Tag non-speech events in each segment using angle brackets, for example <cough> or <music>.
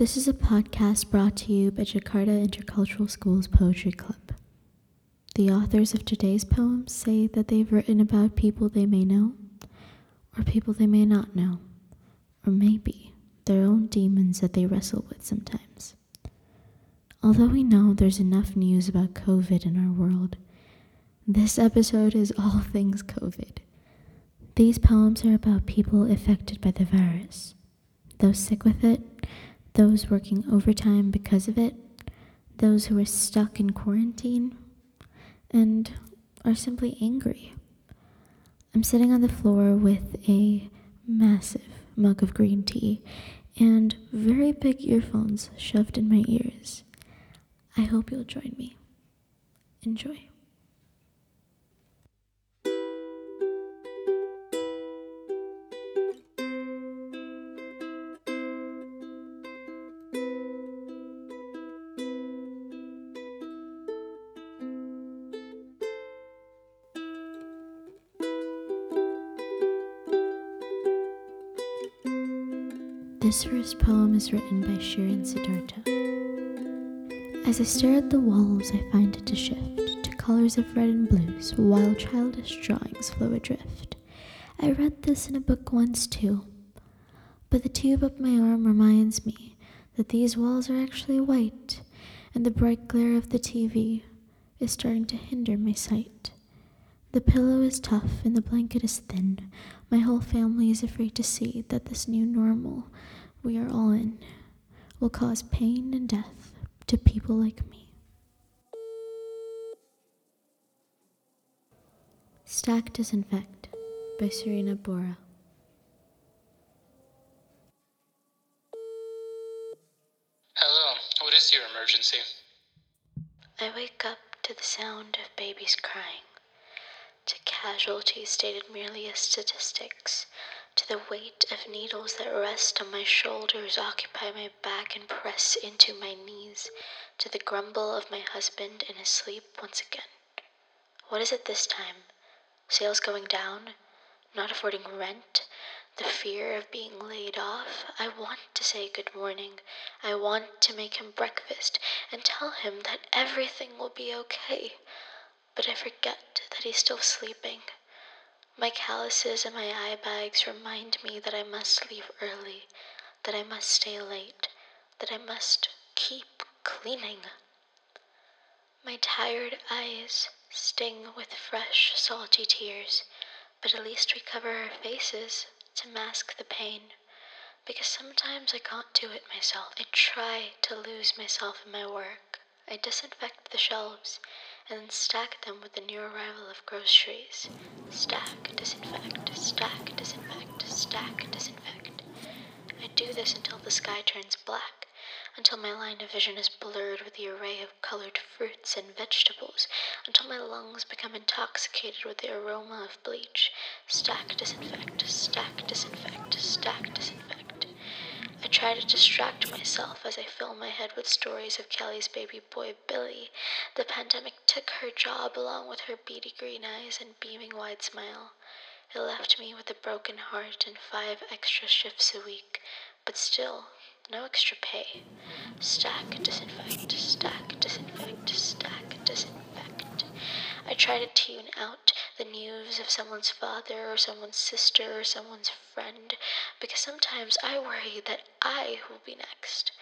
This is a podcast brought to you by Jakarta Intercultural School's Poetry Club. The authors of today's poems say that they've written about people they may know, or people they may not know, or maybe their own demons that they wrestle with sometimes. Although we know there's enough news about COVID in our world, this episode is all <laughs> things COVID. These poems are about people affected by the virus, those sick with it, those working overtime because of it, those who are stuck in quarantine, and are simply angry. I'm sitting on the floor with a massive mug of green tea and very big earphones shoved in my ears. I hope you'll join me. Enjoy. This first poem is written by Shirin Siddhartha. As I stare at the walls, I find it to shift to colors of red and blues while childish drawings flow adrift. I read this in a book once too, but the tube up my arm reminds me that these walls are actually white, and the bright glare of the TV is starting to hinder my sight. The pillow is tough and the blanket is thin. My whole family is afraid to see that this new normal we are all in will cause pain and death to people like me. Stack Disinfect by Serena Bora. Hello, what is your emergency? I wake up to the sound of babies crying, to casualties stated merely as statistics, to the weight of needles that rest on my shoulders, occupy my back, and press into my knees, to the grumble of my husband in his sleep once again. What is it this time? Sales going down? Not affording rent? The fear of being laid off? I want to say good morning. I want to make him breakfast and tell him that everything will be okay. But I forget that he's still sleeping. My calluses and my eye bags remind me that I must leave early, that I must stay late, that I must keep cleaning. My tired eyes sting with fresh, salty tears, but at least we cover our faces to mask the pain. Because sometimes I can't do it myself. I try to lose myself in my work. I disinfect the shelves and stack them with the new arrival of groceries. Stack, disinfect, stack, disinfect, stack, disinfect. I do this until the sky turns black, until my line of vision is blurred with the array of colored fruits and vegetables, until my lungs become intoxicated with the aroma of bleach. Stack, disinfect, stack, disinfect, stack, disinfect. I try to distract myself as I fill my head with stories of Kelly's baby boy Billy. The pandemic took her job along with her beady green eyes and beaming wide smile. It left me with a broken heart and five extra shifts a week, but still no extra pay. Stack, disinfect, stack, disinfect, stack, disinfect. I try to tune out the news of someone's father or someone's sister or someone's friend because sometimes I worry that I will be next.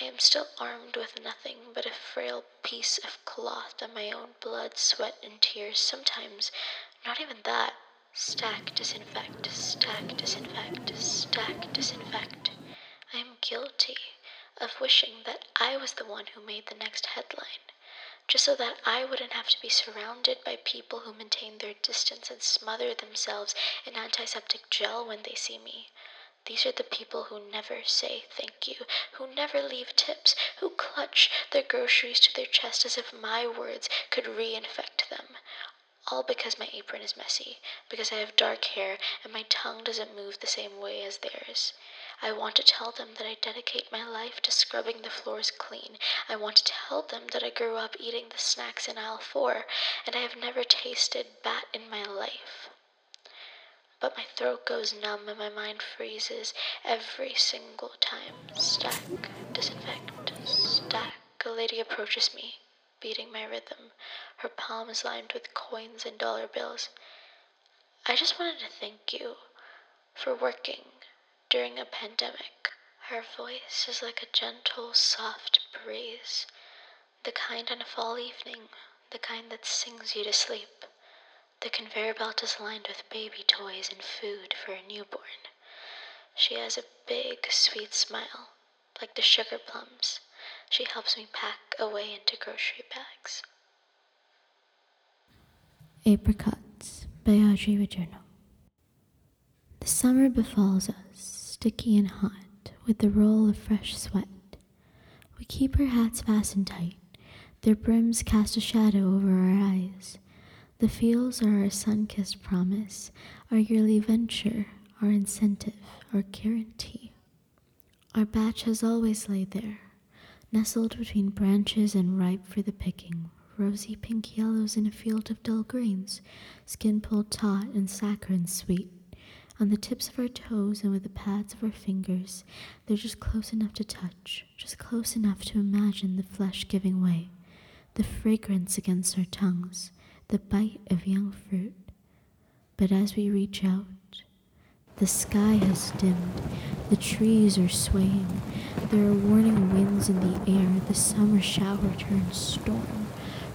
I am still armed with nothing but a frail piece of cloth and my own blood, sweat, and tears. Sometimes not even that. Stack, disinfect, stack, disinfect, stack, disinfect. I am guilty of wishing that I was the one who made the next headline, just so that I wouldn't have to be surrounded by people who maintain their distance and smother themselves in antiseptic gel when they see me. These are the people who never say thank you, who never leave tips, who clutch their groceries to their chest as if my words could reinfect them. All because my apron is messy, because I have dark hair and my tongue doesn't move the same way as theirs. I want to tell them that I dedicate my life to scrubbing the floors clean. I want to tell them that I grew up eating the snacks in aisle four, and I have never tasted bat in my life. but my throat goes numb and my mind freezes every single time. Stack, disinfect, stack. A lady approaches me, beating my rhythm, her palms lined with coins and dollar bills. I just wanted to thank you for working during a pandemic. Her voice is like a gentle, soft breeze, the kind on a fall evening, the kind that sings you to sleep. The conveyor belt is lined with baby toys and food for a newborn. She has a big, sweet smile, like the sugar plums. She helps me pack away into grocery bags. Apricots by Audrey Rajourno. The summer befalls us, sticky and hot, with the roll of fresh sweat. We keep our hats fastened tight, their brims cast a shadow over our eyes. The fields are our sun kissed promise, our yearly venture, our incentive, our guarantee. Our batch has always laid there, nestled between branches and ripe for the picking, rosy pink yellows in a field of dull greens, skin pulled taut and saccharine sweet. On the tips of our toes and with the pads of our fingers, they're just close enough to touch, just close enough to imagine the flesh giving way, the fragrance against our tongues, the bite of young fruit. But as we reach out, the sky has dimmed, the trees are swaying, there are warning winds in the air, the summer shower turns storm.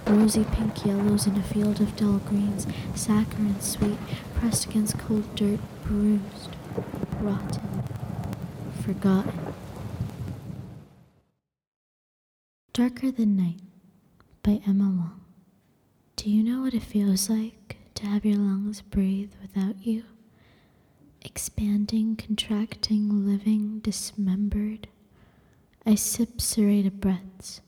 Rosy pink yellows in a field of dull greens, saccharine sweet, pressed against cold dirt, bruised, rotten, forgotten. Darker Than Night by Emma Wong. Do you know what it feels like to have your lungs breathe without you? Expanding, contracting, living, dismembered. I sip serrated breaths,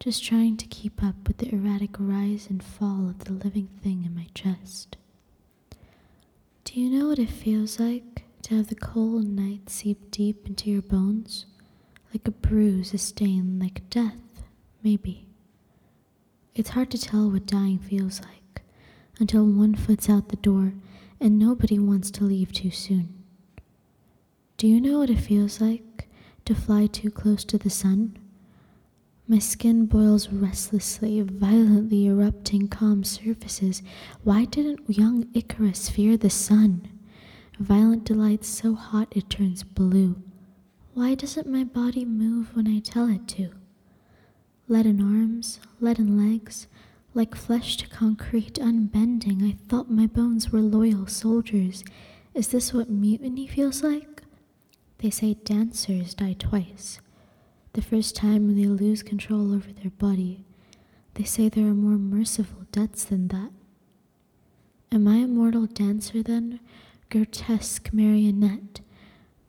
just trying to keep up with the erratic rise and fall of the living thing in my chest. Do you know what it feels like to have the cold night seep deep into your bones? Like a bruise, a stain, like death, maybe. It's hard to tell what dying feels like until one foot's out the door and nobody wants to leave too soon. Do you know what it feels like to fly too close to the sun? My skin boils restlessly, violently erupting calm surfaces. Why didn't young Icarus fear the sun? Violent delight so hot it turns blue. Why doesn't my body move when I tell it to? Leaden arms, leaden legs, like flesh to concrete, unbending. I thought my bones were loyal soldiers. Is this what mutiny feels like? They say dancers die twice. The first time when they lose control over their body, they say there are more merciful deaths than that. Am I a mortal dancer then, grotesque marionette,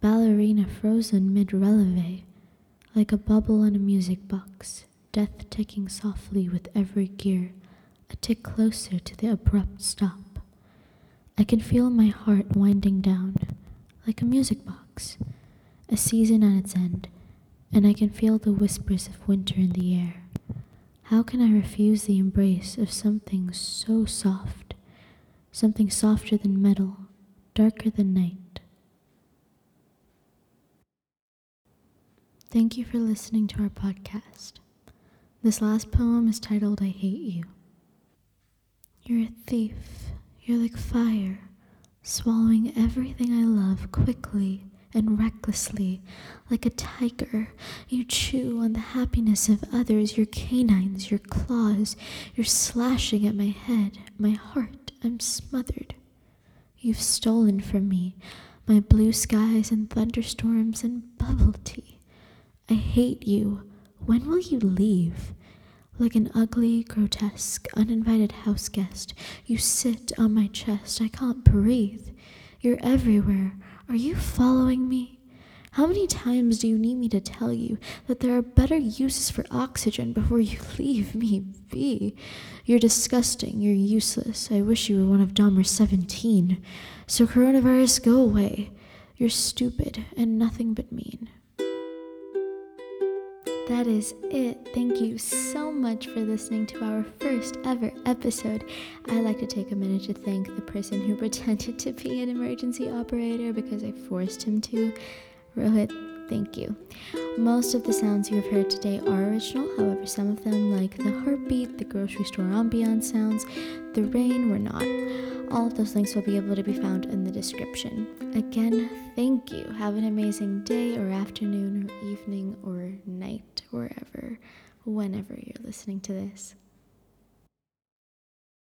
ballerina frozen mid releve, like a bubble in a music box, death ticking softly with every gear, a tick closer to the abrupt stop? I can feel my heart winding down, like a music box, a season at its end and I can feel the whispers of winter in the air. How can I refuse the embrace of something so soft, something softer than metal, darker than night? Thank you for listening to our podcast. This last poem is titled I Hate You. You're a thief. You're like fire, swallowing everything I love quickly and recklessly, like a tiger. You chew on the happiness of others, your canines, your claws. You're slashing at my head, my heart. I'm smothered. You've stolen from me my blue skies and thunderstorms and bubble tea. I hate you. When will you leave? Like an ugly, grotesque, uninvited house guest, you sit on my chest. I can't breathe. You're everywhere. Are you following me? How many times do you need me to tell you that there are better uses for oxygen before you <laughs> leave me be? You're disgusting. You're useless. I wish you were one of Dahmer's 17. So, coronavirus, go away. You're stupid and nothing but mean. That is it. Thank you so much for listening to our first ever episode. I'd like to take a minute to thank the person who <laughs> pretended to be an emergency operator because I forced him to. Rohit, thank you. Most of the sounds you have heard today are original, however, some of them, like the heartbeat, the grocery store ambiance sounds, the rain, were not. All of those links will be able to be found in the description. Again, thank you. Have an amazing day or afternoon or evening or night, wherever, whenever you're listening to this.